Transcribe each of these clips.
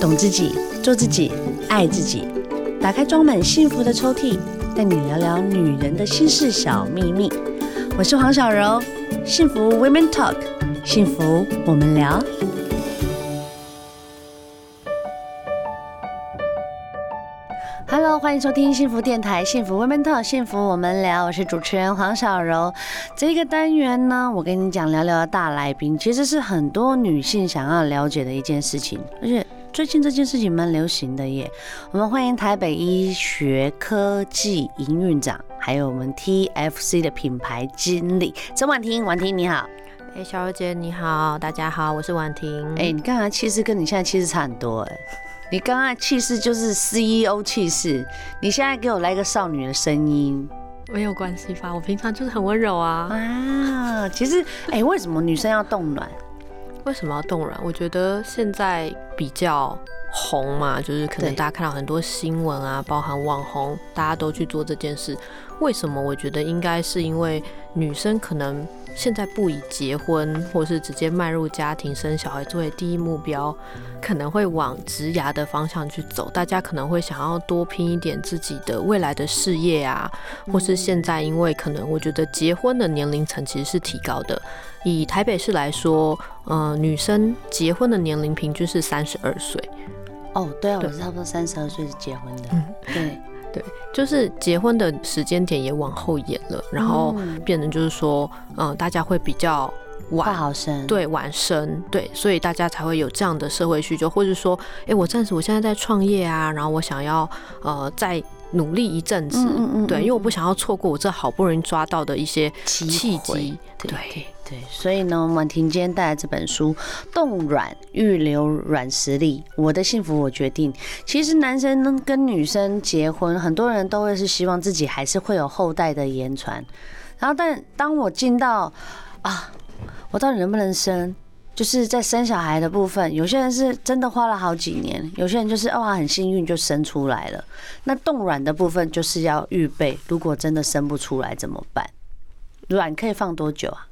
懂自己，做自己，爱自己。打开装满幸福的抽屉，带你聊聊女人的心事小秘密。我是黄小柔，幸福 Women Talk，幸福我们聊。Hello，欢迎收听幸福电台，幸福 Women Talk，幸福我们聊。我是主持人黄小柔。这个单元呢，我跟你讲聊聊大来宾，其实是很多女性想要了解的一件事情，而且最近这件事情蛮流行的耶。我们欢迎台北医学科技营运长，还有我们 TFC 的品牌经理曾婉婷。婉婷你好，哎，小柔姐你好，大家好，我是婉婷。哎，你刚才气势跟你现在气势差很多哎。你刚刚气势就是 CEO 气势，你现在给我来个少女的声音，没有关系吧？我平常就是很温柔啊。啊，其实，哎、欸，为什么女生要冻卵？为什么要冻卵？我觉得现在比较红嘛，就是可能大家看到很多新闻啊，包含网红，大家都去做这件事。为什么？我觉得应该是因为女生可能。现在不以结婚或是直接迈入家庭生小孩作为第一目标，可能会往职涯的方向去走。大家可能会想要多拼一点自己的未来的事业啊，或是现在因为可能我觉得结婚的年龄层其实是提高的。以台北市来说，呃，女生结婚的年龄平均是三十二岁。哦，对啊，我是差不多三十二岁是结婚的。嗯，对。对，就是结婚的时间点也往后延了，然后变成就是说，嗯，大家会比较晚好生，对，晚生，对，所以大家才会有这样的社会需求，或者说，哎，我暂时我现在在创业啊，然后我想要呃再努力一阵子，嗯嗯嗯，对，因为我不想要错过我这好不容易抓到的一些契机，对。对对，所以呢，婉婷今天带来这本书《冻卵预留卵实力》，我的幸福我决定。其实男生跟女生结婚，很多人都会是希望自己还是会有后代的言传。然后，但当我进到啊，我到底能不能生？就是在生小孩的部分，有些人是真的花了好几年，有些人就是哇很幸运就生出来了。那冻卵的部分就是要预备，如果真的生不出来怎么办？卵可以放多久啊？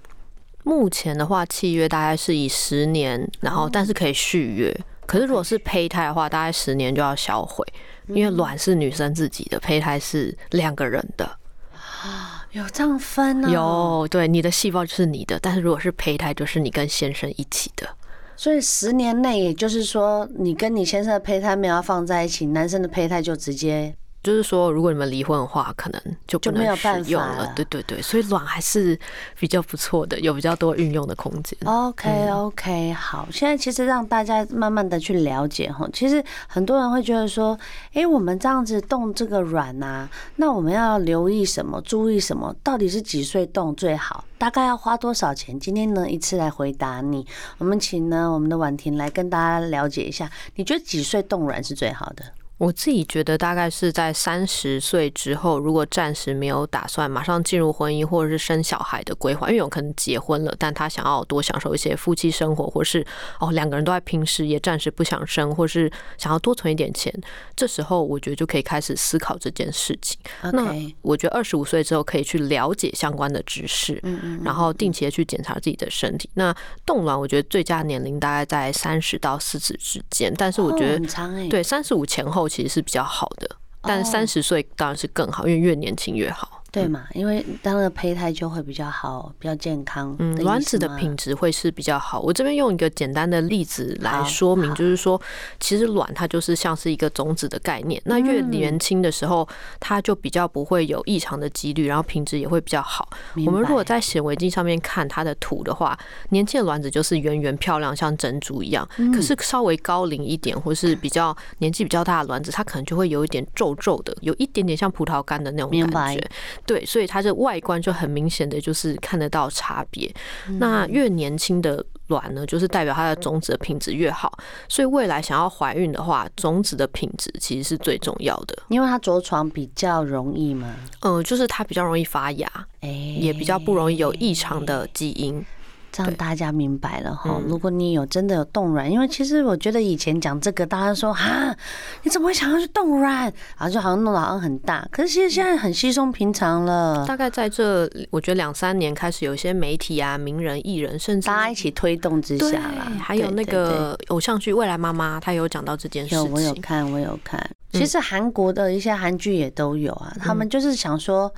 目前的话，契约大概是以十年，然后但是可以续约。可是如果是胚胎的话，大概十年就要销毁，因为卵是女生自己的，胚胎是两个人的。啊，有这样分呢？有，对，你的细胞就是你的，但是如果是胚胎，就是你跟先生一起的。所以十年内，也就是说，你跟你先生的胚胎没有要放在一起，男生的胚胎就直接。就是说，如果你们离婚的话，可能就不能使用了。对对对，所以卵还是比较不错的，有比较多运用的空间。OK OK，好，现在其实让大家慢慢的去了解哈，其实很多人会觉得说，哎，我们这样子动这个卵啊，那我们要留意什么？注意什么？到底是几岁动最好？大概要花多少钱？今天呢，一次来回答你。我们请呢我们的婉婷来跟大家了解一下，你觉得几岁动卵是最好的？我自己觉得大概是在三十岁之后，如果暂时没有打算马上进入婚姻或者是生小孩的规划，因为有可能结婚了，但他想要多享受一些夫妻生活，或是哦两个人都在拼事业，暂时不想生，或是想要多存一点钱，这时候我觉得就可以开始思考这件事情。那我觉得二十五岁之后可以去了解相关的知识，然后定期的去检查自己的身体。那冻卵我觉得最佳年龄大概在三十到四十之间，但是我觉得对三十五前后。其实是比较好的，但三十岁当然是更好，因为越年轻越好。对嘛？因为当个胚胎就会比较好，比较健康。嗯，卵子的品质会是比较好。我这边用一个简单的例子来说明，就是说，其实卵它就是像是一个种子的概念。那越年轻的时候，它就比较不会有异常的几率，然后品质也会比较好。我们如果在显微镜上面看它的图的话，年轻的卵子就是圆圆漂亮，像珍珠一样。可是稍微高龄一点，或是比较年纪比较大的卵子，它可能就会有一点皱皱的，有一点点像葡萄干的那种感觉。对，所以它的外观就很明显的就是看得到差别。那越年轻的卵呢，就是代表它的种子的品质越好。所以未来想要怀孕的话，种子的品质其实是最重要的。因为它着床比较容易嘛。嗯，就是它比较容易发芽，哎，也比较不容易有异常的基因。这样大家明白了哈。如果你有真的有冻卵，因为其实我觉得以前讲这个，大家说哈，你怎么会想要去冻卵？然后就好像弄得好像很大，可是其实现在很稀松平常了。大概在这，我觉得两三年开始，有一些媒体啊、名人、艺人，甚至大家一起推动之下啦。还有那个偶像剧《未来妈妈》，她有讲到这件事情。有，我有看，我有看。其实韩国的一些韩剧也都有啊，他们就是想说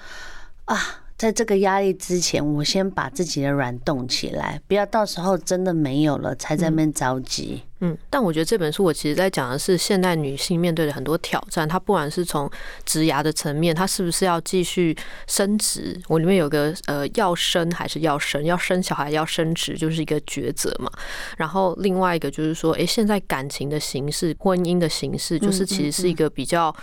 啊。在这个压力之前，我先把自己的软冻起来，不要到时候真的没有了才在那边着急。嗯，但我觉得这本书我其实在讲的是现代女性面对的很多挑战。她不管是从职涯的层面，她是不是要继续升职？我里面有个呃，要生还是要生？要生小孩要升职，就是一个抉择嘛。然后另外一个就是说，哎，现在感情的形式、婚姻的形式，就是其实是一个比较。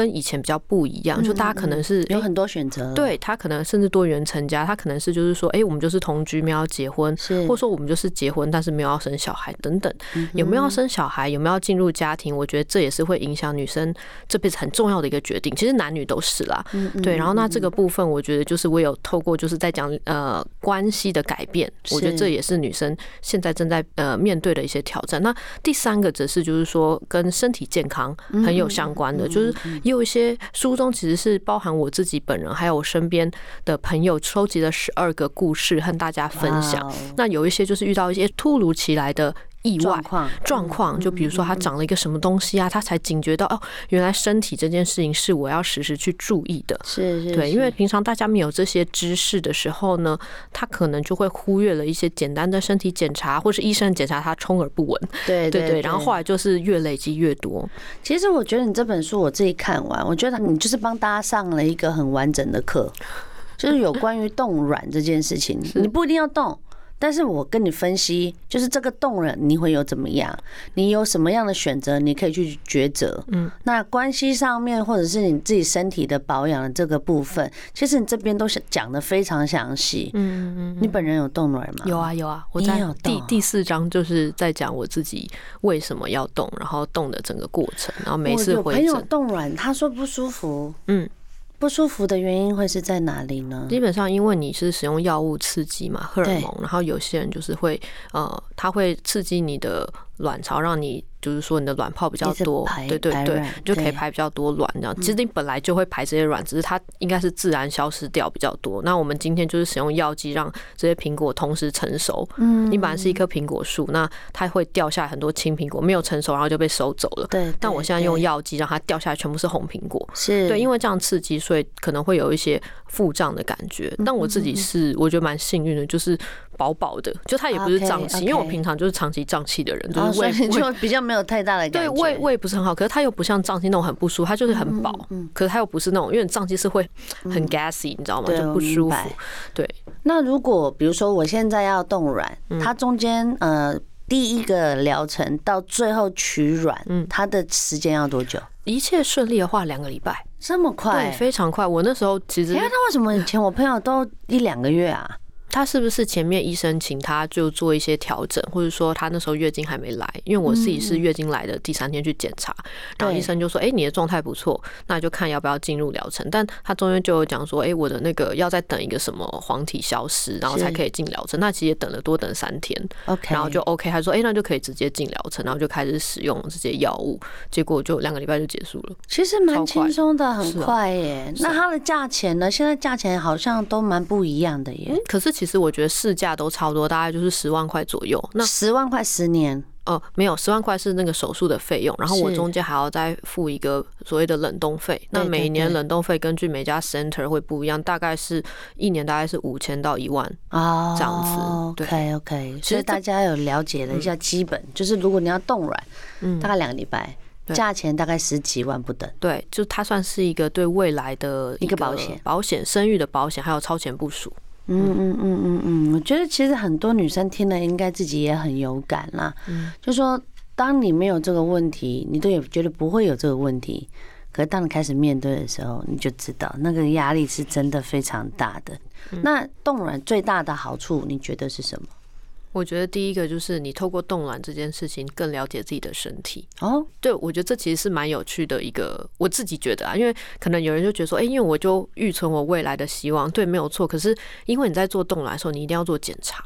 跟以前比较不一样，就大家可能是有很多选择，对他可能甚至多元成家，他可能是就是说，哎，我们就是同居，没有结婚，或者说我们就是结婚，但是没有要生小孩等等，有没有要生小孩，有没有要进入家庭，我觉得这也是会影响女生这辈子很重要的一个决定。其实男女都是啦，对。然后那这个部分，我觉得就是我有透过就是在讲呃关系的改变，我觉得这也是女生现在正在呃面对的一些挑战。那第三个则是就是说跟身体健康很有相关的，就是。也有一些书中其实是包含我自己本人，还有我身边的朋友收集了十二个故事和大家分享。那有一些就是遇到一些突如其来的意外状况，就比如说他长了一个什么东西啊，他才警觉到哦，原来身体这件事情是我要时时去注意的。是是，对，因为平常大家没有这些知识的时候呢，他可能就会忽略了一些简单的身体检查，或是医生检查他充耳不闻。对对对，然后后来就是越累积越多。其实我觉得你这本书我自己看完，我觉得你就是帮大家上了一个很完整的课，就是有关于冻卵这件事情，你不一定要冻。但是我跟你分析，就是这个动了你会有怎么样？你有什么样的选择？你可以去抉择。嗯，那关系上面，或者是你自己身体的保养的这个部分，其实你这边都是讲的非常详细。嗯嗯嗯。你本人有动卵吗？有啊有啊，我在第第四章就是在讲我自己为什么要动，然后动的整个过程，然后每次回诊。朋友动卵，他说不舒服。嗯。不舒服的原因会是在哪里呢？基本上因为你是使用药物刺激嘛，荷尔蒙，然后有些人就是会呃，它会刺激你的卵巢，让你。就是说你的卵泡比较多，对对对，就可以排比较多卵这样。其实你本来就会排这些卵，只是它应该是自然消失掉比较多。那我们今天就是使用药剂让这些苹果同时成熟。嗯，你本来是一棵苹果树，那它会掉下来很多青苹果，没有成熟，然后就被收走了。对。但我现在用药剂让它掉下来全部是红苹果。是。对，因为这样刺激，所以可能会有一些腹胀的感觉。但我自己是我觉得蛮幸运的，就是。薄薄的，就它也不是胀气，因为我平常就是长期胀气的人，就是胃就比较没有太大的感觉。对，胃胃不是很好，可是它又不像胀气那种很不舒服，它就是很薄。可是它又不是那种，因为胀气是会很 gassy，你知道吗？就不舒服。对。那如果比如说我现在要冻卵，它中间呃第一个疗程到最后取卵，它的时间要多久？一切顺利的话，两个礼拜。这么快？对，非常快。我那时候其实，哎，那为什么以前我朋友都一两个月啊？他是不是前面医生请他就做一些调整，或者说他那时候月经还没来？因为我自己是月经来的第三天去检查，然后医生就说：“哎，你的状态不错，那就看要不要进入疗程。”但他中间就有讲说：“哎，我的那个要再等一个什么黄体消失，然后才可以进疗程。”那其实也等了多等三天，OK，然后就 OK，他说：“哎，那就可以直接进疗程，然后就开始使用这些药物。”结果就两个礼拜就结束了，其实蛮轻松的，很快耶。那它的价钱呢？现在价钱好像都蛮不一样的耶。可是其实我觉得市价都差不多，大概就是十万块左右。那十万块十年？哦，没有，十万块是那个手术的费用，然后我中间还要再付一个所谓的冷冻费。那每年冷冻费根据每家 center 会不一样，大概是一年大概是五千到一万啊这样子。OK OK，所以大家有了解了一下基本，就是如果你要冻卵，嗯，大概两个礼拜，价钱大概十几万不等。对，就它算是一个对未来的一个保险，保险生育的保险，还有超前部署。嗯嗯嗯嗯嗯，我觉得其实很多女生听了应该自己也很有感啦。嗯，就说当你没有这个问题，你都也觉得不会有这个问题。可是当你开始面对的时候，你就知道那个压力是真的非常大的。那冻卵最大的好处，你觉得是什么？我觉得第一个就是你透过冻卵这件事情更了解自己的身体哦。对，我觉得这其实是蛮有趣的一个，我自己觉得啊，因为可能有人就觉得说，哎，因为我就预存我未来的希望，对，没有错。可是因为你在做冻卵的时候，你一定要做检查。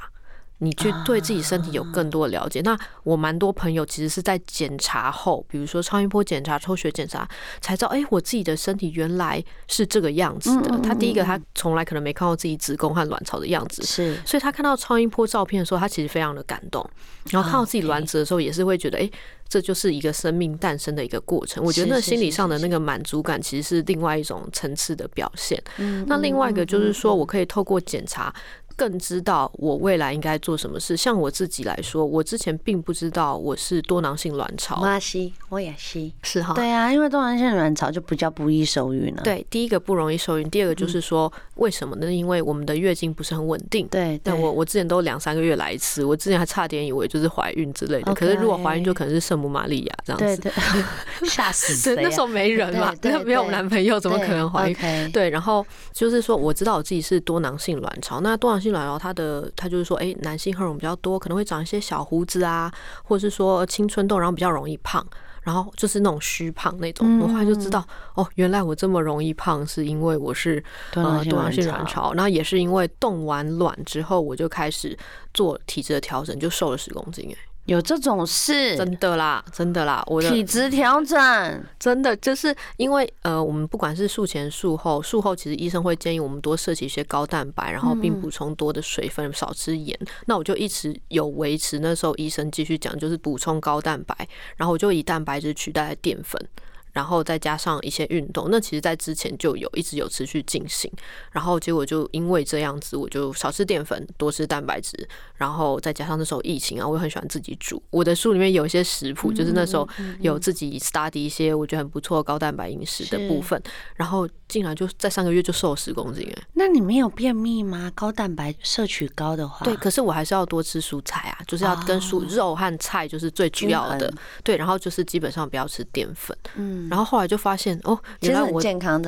你去对自己身体有更多的了解。那我蛮多朋友其实是在检查后，比如说超音波检查、抽血检查，才知道，哎，我自己的身体原来是这个样子的。他第一个，他从来可能没看到自己子宫和卵巢的样子，是，所以他看到超音波照片的时候，他其实非常的感动。然后看到自己卵子的时候，也是会觉得，哎。这就是一个生命诞生的一个过程，我觉得那心理上的那个满足感，其实是另外一种层次的表现。那另外一个就是说，我可以透过检查。更知道我未来应该做什么事。像我自己来说，我之前并不知道我是多囊性卵巢。我也是，我也是，是哈。对啊，因为多囊性卵巢就比较不易受孕了。对，第一个不容易受孕，第二个就是说为什么呢？因为我们的月经不是很稳定。对，但我我之前都两三个月来一次，我之前还差点以为就是怀孕之类的。可是如果怀孕就可能是圣母玛利亚这样子。对对，吓死！对，那时候没人嘛，那没有男朋友，怎么可能怀孕？对，然后就是说我知道我自己是多囊性卵巢，那多囊。然后他的它就是说，哎，男性荷尔蒙比较多，可能会长一些小胡子啊，或者是说青春痘，然后比较容易胖，然后就是那种虚胖那种。我后来就知道，哦，原来我这么容易胖，是因为我是多囊性卵巢，然后也是因为冻完卵之后，我就开始做体质的调整，就瘦了十公斤，哎。有这种事？真的啦，真的啦，我的体质调整真的就是因为呃，我们不管是术前术后，术后其实医生会建议我们多摄取一些高蛋白，然后并补充多的水分，少吃盐。那我就一直有维持，那时候医生继续讲，就是补充高蛋白，然后我就以蛋白质取代淀粉。然后再加上一些运动，那其实，在之前就有一直有持续进行。然后结果就因为这样子，我就少吃淀粉，多吃蛋白质。然后再加上那时候疫情啊，我也很喜欢自己煮。我的书里面有一些食谱，就是那时候有自己 study 一些我觉得很不错高蛋白饮食的部分。然后竟然就在上个月就瘦了十公斤哎！那你没有便秘吗？高蛋白摄取高的话，对，可是我还是要多吃蔬菜啊，就是要跟蔬肉和菜就是最主要的。对，然后就是基本上不要吃淀粉。嗯。然后后来就发现哦，原来我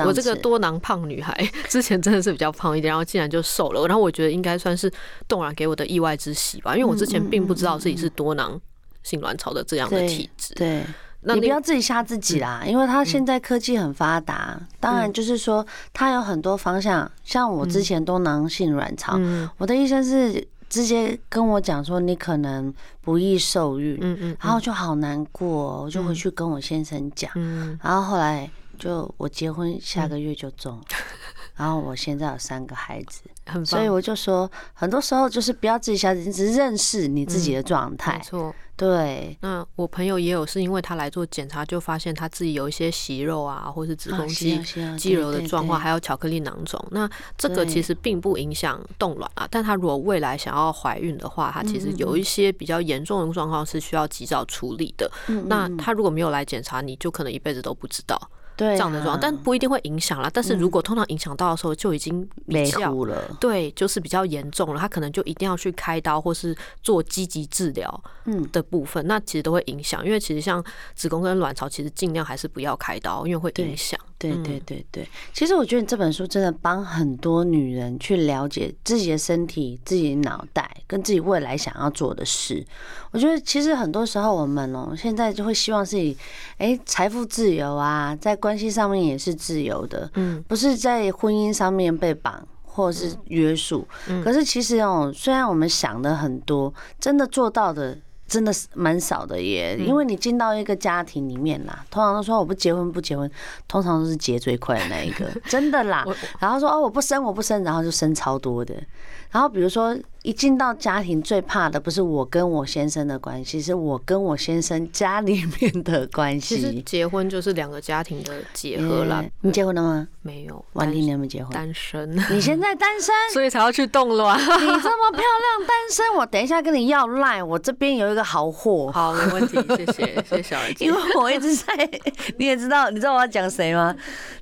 我这个多囊胖女孩 之前真的是比较胖一点，然后竟然就瘦了。然后我觉得应该算是冻卵给我的意外之喜吧，因为我之前并不知道自己是多囊性卵巢的这样的体质。对，那你不要自己吓自己啦，因为他现在科技很发达，当然就是说他有很多方向。像我之前多囊性卵巢，我的医生是。直接跟我讲说，你可能不易受孕，嗯嗯，然后就好难过，我就回去跟我先生讲，嗯，然后后来就我结婚下个月就中，然后我现在有三个孩子，所以我就说，很多时候就是不要自己吓自己，你只是认识你自己的状态，没错。对，那我朋友也有是因为他来做检查，就发现他自己有一些息肉啊，或是子宫肌肌瘤的状况，还有巧克力囊肿。那这个其实并不影响冻卵啊，但他如果未来想要怀孕的话，他其实有一些比较严重的状况是需要及早处理的。那他如果没有来检查，你就可能一辈子都不知道。对，这样的状况，但不一定会影响啦。但是如果通常影响到的时候，就已经比较了。对，就是比较严重了，他可能就一定要去开刀或是做积极治疗，嗯的部分，那其实都会影响。因为其实像子宫跟卵巢，其实尽量还是不要开刀，因为会影响。对对对对，其实我觉得你这本书真的帮很多女人去了解自己的身体、自己的脑袋跟自己未来想要做的事。我觉得其实很多时候我们哦，现在就会希望自己哎财富自由啊，在关系上面也是自由的，嗯，不是在婚姻上面被绑或者是约束。可是其实哦，虽然我们想的很多，真的做到的。真的是蛮少的耶，因为你进到一个家庭里面啦，通常都说我不结婚不结婚，通常都是结最快的那一个，真的啦。然后说哦我不生我不生，然后就生超多的。然后比如说。一进到家庭，最怕的不是我跟我先生的关系，是我跟我先生家里面的关系。其实结婚就是两个家庭的结合了。你结婚了吗？没有。婉婷，你有没有结婚？单身。你现在单身，所以才要去动乱。你这么漂亮，单身，我等一下跟你要赖。我这边有一个好货。好，没问题，谢谢，谢谢小姐。因为我一直在，你也知道，你知道我要讲谁吗？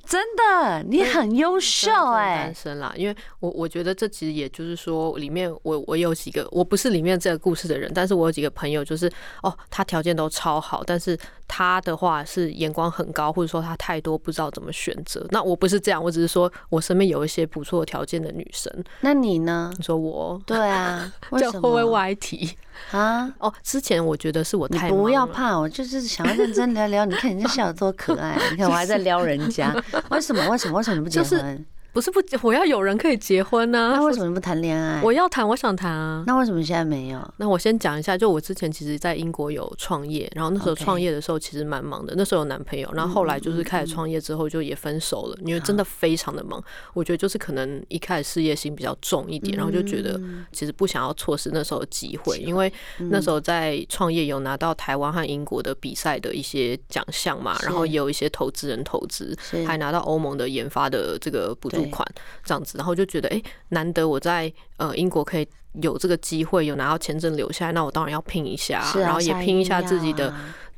真的，你很优秀哎。单身啦，因为我我觉得这其实也就是说，里面我。我有几个，我不是里面这个故事的人，但是我有几个朋友，就是哦，他条件都超好，但是他的话是眼光很高，或者说他太多不知道怎么选择。那我不是这样，我只是说我身边有一些不错条件的女生。那你呢？你说我？对啊，为什么？会不会歪题啊？哦，之前我觉得是我太……不要怕，我就是想要认真聊聊。你看人家笑得多可爱，你看我还在 撩人家，为什么？为什么？为什么你不结婚？不是不，我要有人可以结婚呢、啊。那为什么不谈恋爱？我要谈，我想谈啊。那为什么现在没有？那我先讲一下，就我之前其实在英国有创业，然后那时候创业的时候其实蛮忙的。那时候有男朋友，然后后来就是开始创业之后就也分手了，因为真的非常的忙。我觉得就是可能一开始事业心比较重一点，然后就觉得其实不想要错失那时候的机会，因为那时候在创业有拿到台湾和英国的比赛的一些奖项嘛，然后也有一些投资人投资，还拿到欧盟的研发的这个补助款，这样子，然后就觉得哎，难得我在呃英国可以有这个机会，有拿到签证留下来，那我当然要拼一下，然后也拼一下自己的。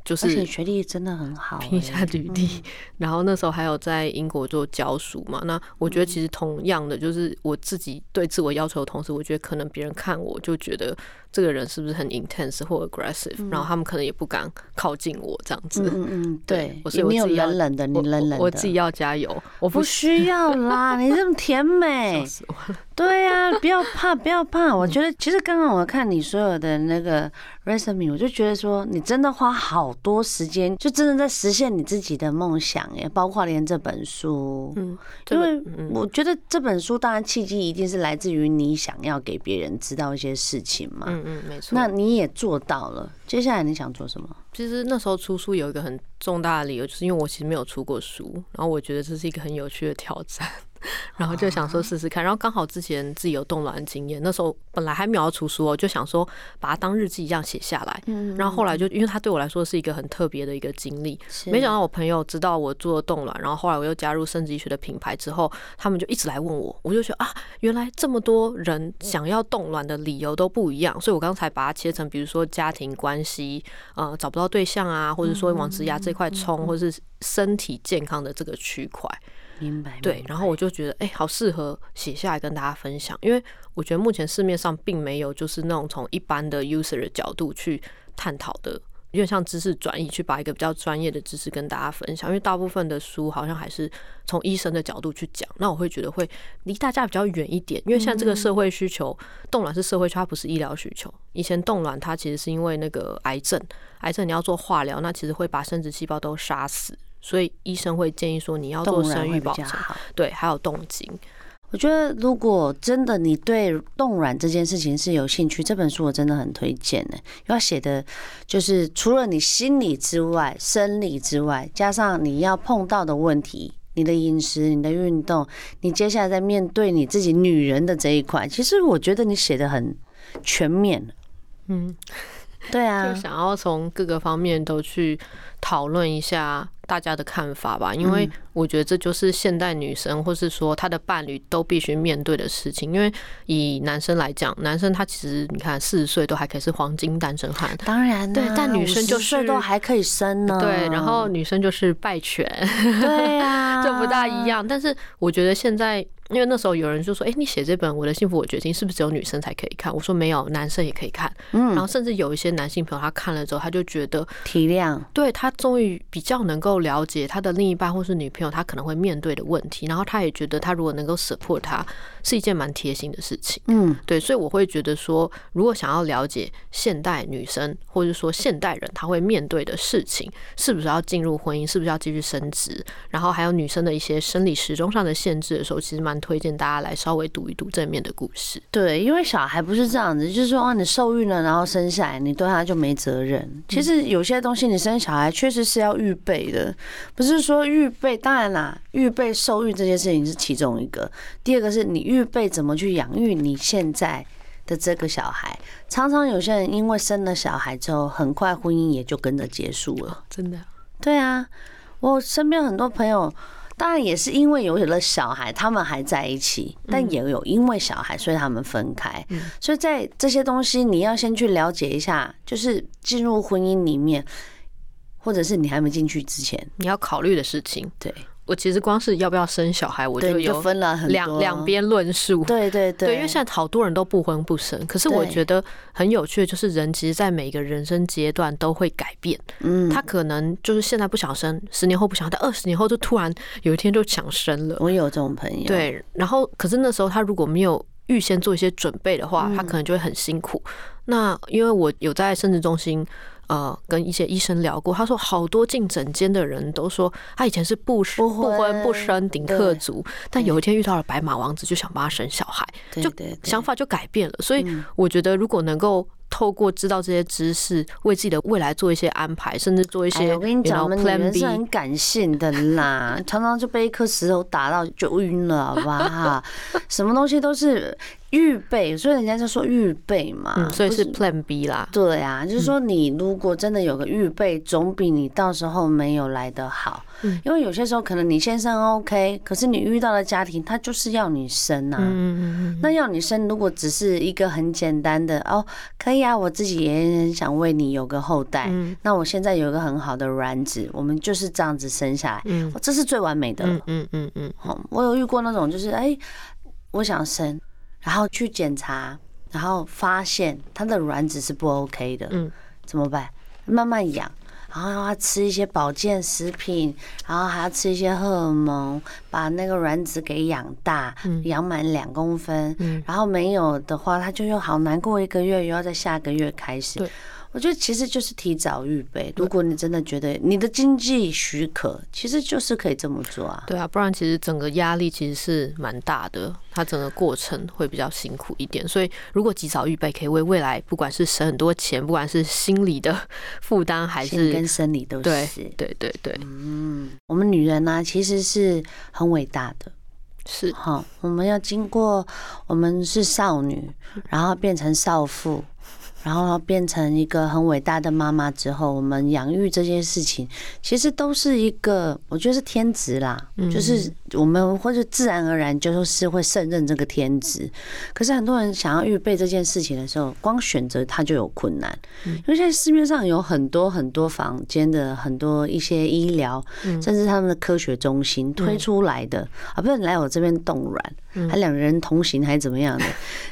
就是学历真的很好，拼一下履历，然后那时候还有在英国做教书嘛。那我觉得其实同样的，就是我自己对自我要求的同时，我觉得可能别人看我就觉得这个人是不是很 intense 或 aggressive，然后他们可能也不敢靠近我这样子。嗯嗯，对，我是我自己要冷的，你冷冷的，我自己要加油。我不需要啦，你这么甜美。对呀，不要怕，不要怕。我觉得其实刚刚我看你所有的那个 resume，我就觉得说你真的花好多时间，就真的在实现你自己的梦想耶，包括连这本书。嗯，因为我觉得这本书当然契机一定是来自于你想要给别人知道一些事情嘛。嗯嗯，没错。那你也做到了，接下来你想做什么？其实那时候出书有一个很重大的理由，就是因为我其实没有出过书，然后我觉得这是一个很有趣的挑战。然后就想说试试看，然后刚好之前自己有冻卵经验，那时候本来还没有要出书哦，就想说把它当日记一样写下来。嗯然后后来就因为它对我来说是一个很特别的一个经历，没想到我朋友知道我做冻卵，然后后来我又加入生殖医学的品牌之后，他们就一直来问我，我就觉得啊，原来这么多人想要冻卵的理由都不一样，所以我刚才把它切成，比如说家庭关系，呃，找不到对象啊，或者说往职涯这块冲，或者是身体健康的这个区块。明白，对，然后我就觉得，哎，好适合写下来跟大家分享，因为我觉得目前市面上并没有就是那种从一般的 user 的角度去探讨的，有点像知识转移，去把一个比较专业的知识跟大家分享。因为大部分的书好像还是从医生的角度去讲，那我会觉得会离大家比较远一点。因为现在这个社会需求，冻卵是社会需求，它不是医疗需求。以前冻卵它其实是因为那个癌症，癌症你要做化疗，那其实会把生殖细胞都杀死。所以医生会建议说，你要做生育保障，对，还有冻精。我觉得如果真的你对冻卵这件事情是有兴趣，这本书我真的很推荐呢。要写的就是除了你心理之外、生理之外，加上你要碰到的问题，你的饮食、你的运动，你接下来在面对你自己女人的这一块，其实我觉得你写的很全面。嗯，对啊，就想要从各个方面都去讨论一下。大家的看法吧，因为我觉得这就是现代女生，或是说她的伴侣都必须面对的事情。因为以男生来讲，男生他其实你看四十岁都还可以是黄金单身汉，当然对，但女生就是都还可以生呢。对，然后女生就是败犬，对呀，就不大一样。但是我觉得现在。因为那时候有人就说：“哎，你写这本《我的幸福我决定》是不是只有女生才可以看？”我说：“没有，男生也可以看。”嗯，然后甚至有一些男性朋友他看了之后，他就觉得体谅，对，他终于比较能够了解他的另一半或是女朋友他可能会面对的问题，然后他也觉得他如果能够 support 他是一件蛮贴心的事情。嗯，对，所以我会觉得说，如果想要了解现代女生或者说现代人他会面对的事情，是不是要进入婚姻，是不是要继续升职，然后还有女生的一些生理时钟上的限制的时候，其实蛮。推荐大家来稍微读一读正面的故事。对，因为小孩不是这样子，就是说啊，你受孕了，然后生下来，你对他就没责任。其实有些东西，你生小孩确实是要预备的，不是说预备。当然啦，预备受孕这件事情是其中一个。第二个是你预备怎么去养育你现在的这个小孩。常常有些人因为生了小孩之后，很快婚姻也就跟着结束了。真的？对啊，我身边很多朋友。当然也是因为有了小孩，他们还在一起，但也有因为小孩，所以他们分开。所以在这些东西，你要先去了解一下，就是进入婚姻里面，或者是你还没进去之前，你要考虑的事情。对。我其实光是要不要生小孩，我就有分了两两边论述。对对对，对，因为现在好多人都不婚不生，可是我觉得很有趣的就是人其实，在每一个人生阶段都会改变。嗯，他可能就是现在不想生，十年后不想，但二十年后就突然有一天就想生了。我有这种朋友。对，然后可是那时候他如果没有预先做一些准备的话，他可能就会很辛苦。那因为我有在生殖中心。呃跟一些医生聊过，他说好多进诊间的人都说他以前是不不婚不生顶客族，但有一天遇到了白马王子，就想帮他生小孩，就想法就改变了。所以我觉得如果能够。透过知道这些知识，为自己的未来做一些安排，甚至做一些。我跟你讲，我们女人是很感性的啦，常常就被一颗石头打到就晕了，好不好？什么东西都是。预备，所以人家就说预备嘛，嗯，所以是 Plan B 啦。对啊，就是说你如果真的有个预备，总比你到时候没有来的好。嗯，因为有些时候可能你先生 OK，可是你遇到的家庭他就是要你生啊。嗯嗯，那要你生，如果只是一个很简单的哦，可以啊，我自己也很想为你有个后代。嗯，那我现在有一个很好的卵子，我们就是这样子生下来。嗯，这是最完美的了。嗯嗯嗯嗯。我有遇过那种，就是哎，我想生。然后去检查，然后发现他的卵子是不 OK 的，嗯，怎么办？慢慢养，然后要吃一些保健食品，然后还要吃一些荷尔蒙，把那个卵子给养大，养满两公分，然后没有的话，他就又好难过一个月，又要在下个月开始。我觉得其实就是提早预备。如果你真的觉得你的经济许可，其实就是可以这么做啊。对啊，不然其实整个压力其实是蛮大的，它整个过程会比较辛苦一点。所以如果及早预备，可以为未来不管是省很多钱，不管是心理的负担还是跟生理都是。对对对对，嗯，我们女人呢，其实是很伟大的，是好，我们要经过，我们是少女，然后变成少妇。然后变成一个很伟大的妈妈之后，我们养育这件事情，其实都是一个，我觉得是天职啦，就是我们或者自然而然就是会胜任这个天职。可是很多人想要预备这件事情的时候，光选择它就有困难，因为现在市面上有很多很多房间的很多一些医疗，甚至他们的科学中心推出来的啊，不是来我这边冻卵，还两人同行还是怎么样的？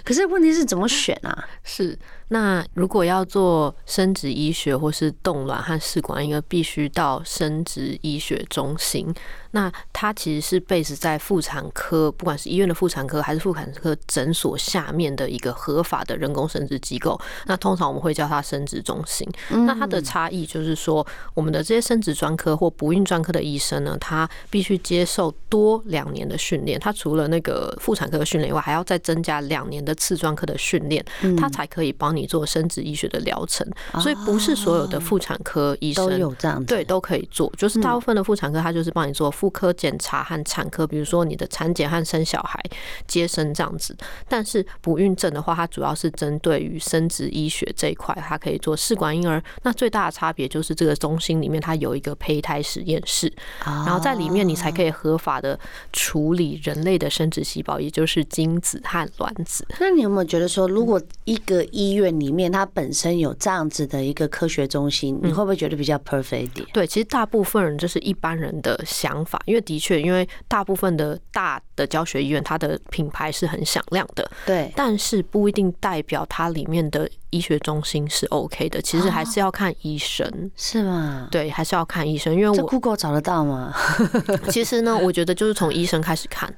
可是问题是怎么选啊？是。那如果要做生殖医学或是冻卵和试管应该，必须到生殖医学中心。那它其实是 base 在妇产科，不管是医院的妇产科还是妇产科诊所下面的一个合法的人工生殖机构。那通常我们会叫它生殖中心。那它的差异就是说，我们的这些生殖专科或不孕专科的医生呢，他必须接受多两年的训练。他除了那个妇产科的训练以外，还要再增加两年的次专科的训练，他才可以帮你做生殖医学的疗程，所以不是所有的妇产科医生都有这样子，对，都可以做。就是大部分的妇产科，他就是帮你做妇科检查和产科，比如说你的产检和生小孩、接生这样子。但是不孕症的话，它主要是针对于生殖医学这一块，它可以做试管婴儿。那最大的差别就是这个中心里面它有一个胚胎实验室，然后在里面你才可以合法的处理人类的生殖细胞，也就是精子和卵子。那你有没有觉得说，如果一个医院里面它本身有这样子的一个科学中心，你会不会觉得比较 perfect 一点？对，其实大部分人就是一般人的想法，因为的确，因为大部分的大的教学医院，它的品牌是很响亮的，对，但是不一定代表它里面的医学中心是 OK 的。其实还是要看医生，是吗？对，还是要看医生，因为我 Google 找得到吗？其实呢，我觉得就是从医生开始看，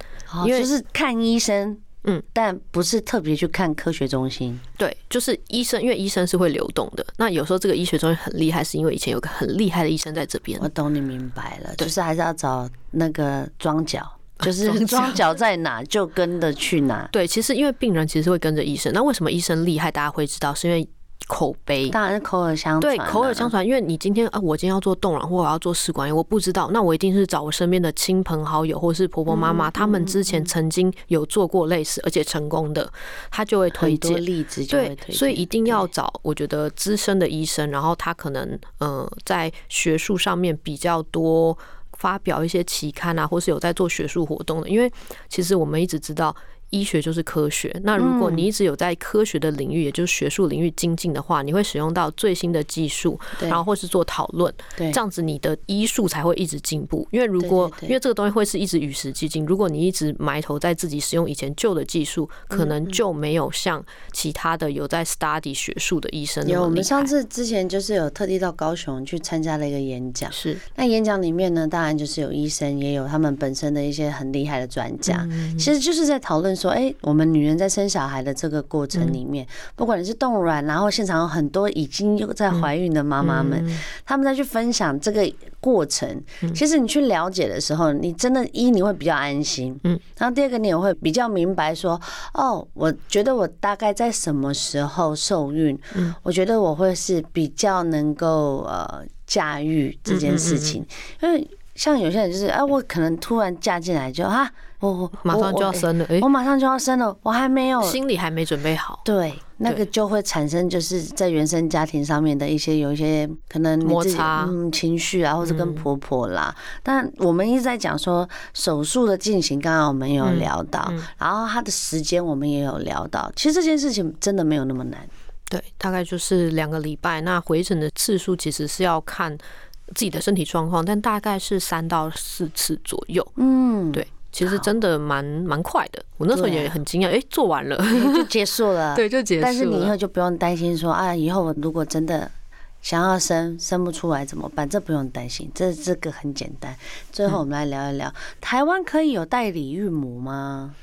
因为就是看医生。嗯，但不是特别去看科学中心。对，就是医生，因为医生是会流动的。那有时候这个医学中心很厉害，是因为以前有个很厉害的医生在这边。我懂你明白了，就是还是要找那个庄脚，就是庄 脚在哪就跟着去哪。对，其实因为病人其实会跟着医生。那为什么医生厉害？大家会知道，是因为。口碑当然是口耳相传，对，口耳相传。因为你今天啊，我今天要做冻卵，或者我要做试管，我不知道，那我一定是找我身边的亲朋好友，或是婆婆妈妈，他们之前曾经有做过类似而且成功的，他就会推荐例子，对，所以一定要找我觉得资深的医生，然后他可能呃在学术上面比较多发表一些期刊啊，或是有在做学术活动的，因为其实我们一直知道。医学就是科学。那如果你一直有在科学的领域，也就是学术领域精进的话，你会使用到最新的技术，然后或是做讨论，这样子你的医术才会一直进步。因为如果因为这个东西会是一直与时俱进，如果你一直埋头在自己使用以前旧的技术，可能就没有像其他的有在 study 学术的医生。有，我们上次之前就是有特地到高雄去参加了一个演讲，是那演讲里面呢，当然就是有医生，也有他们本身的一些很厉害的专家，其实就是在讨论。说，哎，我们女人在生小孩的这个过程里面，不管你是冻卵，然后现场有很多已经又在怀孕的妈妈们，他们再去分享这个过程。其实你去了解的时候，你真的，一你会比较安心，嗯，然后第二个你也会比较明白说，哦，我觉得我大概在什么时候受孕，嗯，我觉得我会是比较能够呃驾驭这件事情，因为。像有些人就是，哎，我可能突然嫁进来就啊，我我马上就要生了，哎，我马上就要生了，我还没有，心里还没准备好，对，那个就会产生就是在原生家庭上面的一些有一些可能摩擦，嗯，情绪啊，或者跟婆婆啦。但我们一直在讲说手术的进行，刚刚我们有聊到，然后它的时间我们也有聊到，其实这件事情真的没有那么难，对，大概就是两个礼拜。那回诊的次数其实是要看。自己的身体状况，但大概是三到四次左右。嗯，对，其实真的蛮蛮快的。我那时候也很惊讶，哎，做完了就 结束了。对，就结束了。但是你以后就不用担心说，啊，以后我如果真的想要生生不出来怎么办？这不用担心，这这个很简单。最后我们来聊一聊，台湾可以有代理孕母吗？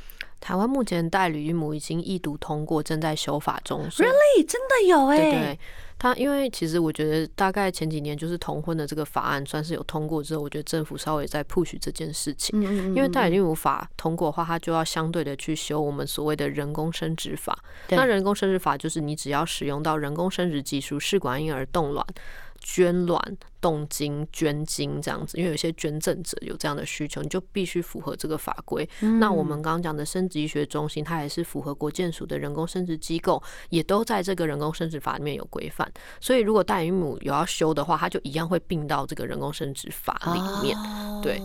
台湾目前代理孕母已经一读通过，正在修法中。Really？真的有哎？对。他因为其实我觉得大概前几年就是同婚的这个法案算是有通过之后，我觉得政府稍微在 push 这件事情。因为代理孕母法通过的话，它就要相对的去修我们所谓的人工生殖法。那人工生殖法就是你只要使用到人工生殖技术，试管婴儿冻卵、捐卵。动精捐精这样子，因为有些捐赠者有这样的需求，你就必须符合这个法规。那我们刚刚讲的生殖医学中心，它也是符合国建署的人工生殖机构，也都在这个人工生殖法里面有规范。所以如果代理孕母有要修的话，它就一样会并到这个人工生殖法里面。对，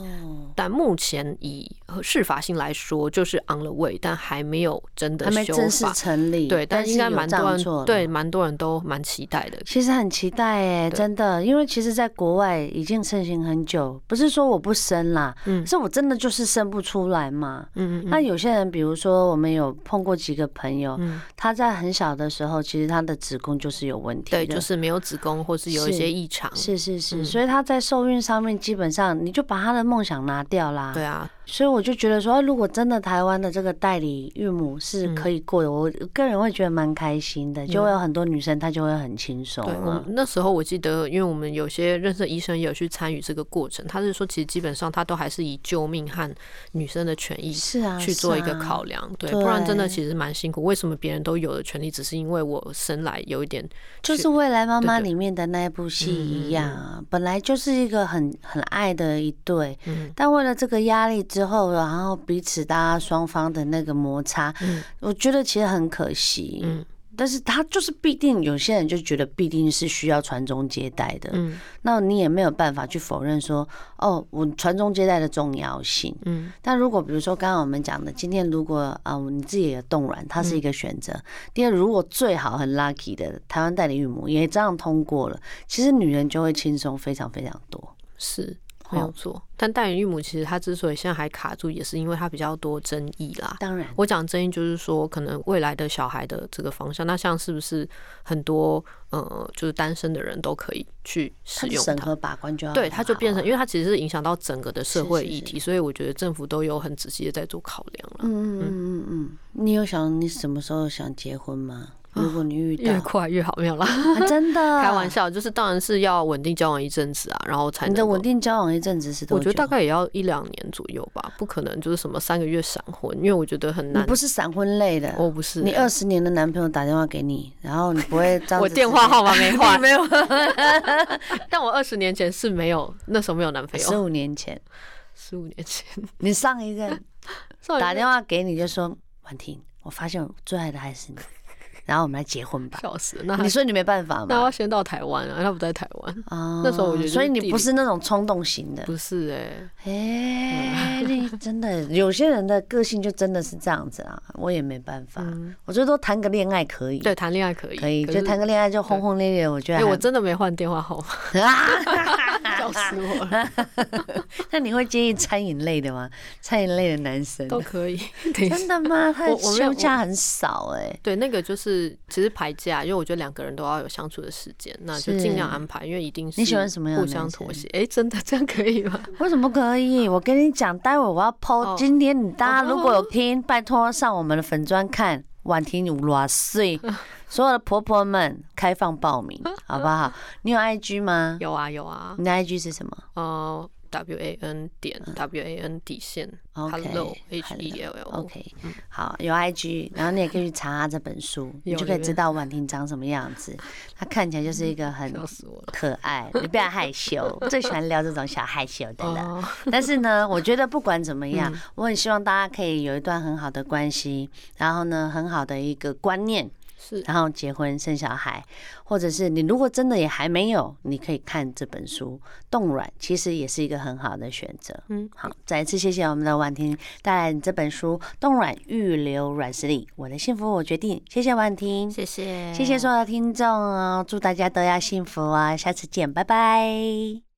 但目前以适法性来说，就是 on the way，但还没有真的修法成立。对，但应该蛮多人对蛮多人都蛮期待的。其实很期待哎，真的，因为其实，在国外已经盛行很久，不是说我不生啦，嗯，是我真的就是生不出来嘛，嗯嗯。那有些人，比如说我们有碰过几个朋友，他在很小的时候，其实他的子宫就是有问题，对，就是没有子宫或是有一些异常，是是是，所以他在受孕上面基本上你就把他的梦想拿掉啦，对啊。所以我就觉得说，如果真的台湾的这个代理孕母是可以过的，我个人会觉得蛮开心的，就会有很多女生她就会很轻松。对，那时候我记得，因为我们有些认识的医生也有去参与这个过程，他是说其实基本上他都还是以救命和女生的权益是啊去做一个考量，对，不然真的其实蛮辛苦。为什么别人都有的权利，只是因为我生来有一点，就是《未来妈妈》里面的那一部戏一样啊，本来就是一个很很爱的一对，但为了这个压力。之后，然后彼此大家双方的那个摩擦，嗯，我觉得其实很可惜，嗯，但是他就是必定有些人就觉得必定是需要传宗接代的，嗯，那你也没有办法去否认说，哦，我传宗接代的重要性，嗯，但如果比如说刚刚我们讲的，今天如果啊你自己也冻卵，它是一个选择，第二，如果最好很 lucky 的台湾代理孕母也这样通过了，其实女人就会轻松非常非常多，是。没有错，但代理孕母其实她之所以现在还卡住，也是因为她比较多争议啦。当然，我讲争议就是说，可能未来的小孩的这个方向，那像是不是很多呃，就是单身的人都可以去使用它？审核把关就要对，它就变成，因为它其实是影响到整个的社会议题，所以我觉得政府都有很仔细的在做考量了。嗯嗯嗯嗯，你有想你什么时候想结婚吗？如果你遇到越快越好，没有啦，真的 开玩笑，就是当然是要稳定交往一阵子啊，然后才能。你的稳定交往一阵子是多久？我觉得大概也要一两年左右吧，不可能就是什么三个月闪婚，因为我觉得很难。你不是闪婚类的，我不是。你二十年的男朋友打电话给你，然后你不会这样？我电话号码没换，没有。但我二十年前是没有，那时候没有男朋友。十五年前，十五年前，你上一任打电话给你就说：“婉婷，我发现我最爱的还是你。”然后我们来结婚吧！笑死！那你说你没办法吗？那要先到台湾啊，他不在台湾啊。那时候我觉得，所以你不是那种冲动型的，不是哎哎，你真的有些人的个性就真的是这样子啊，我也没办法。我觉得都谈个恋爱可以，对，谈恋爱可以，可以就谈个恋爱就轰轰烈烈。我觉得，我真的没换电话号码，笑死我了。那你会介意餐饮类的吗？餐饮类的男生都可以。真的吗？他休假很少哎、欸。对，那个就是其实排假，因为我觉得两个人都要有相处的时间，那就尽量安排，因为一定是你喜欢什么样互相妥协。哎，真的 这样可以吗？为什么可以？我跟你讲，待会我要 po，今天你大家如果有听，拜托上我们的粉砖看。婉婷有偌岁，所有的婆婆们开放报名，好不好？你有 IG 吗？有啊，有啊。你的 IG 是什么？呃，W A N 点 W A N 底线，Hello H E L L。OK，好，有 IG，然后你也可以去查他这本书，你就可以知道婉婷长什么样子。她看起来就是一个很可爱，你不要害羞，最喜欢聊这种小害羞的了。但是呢，我觉得不管怎么样，我很希望大家可以有一段很好的关系，然后呢，很好的一个观念。是，然后结婚生小孩，或者是你如果真的也还没有，你可以看这本书《冻卵》，其实也是一个很好的选择。嗯，好，再一次谢谢我们的婉婷带来这本书《冻卵预留卵实力》，我的幸福我决定。谢谢婉婷，谢谢，谢谢所有的听众哦，祝大家都要幸福啊！下次见，拜拜。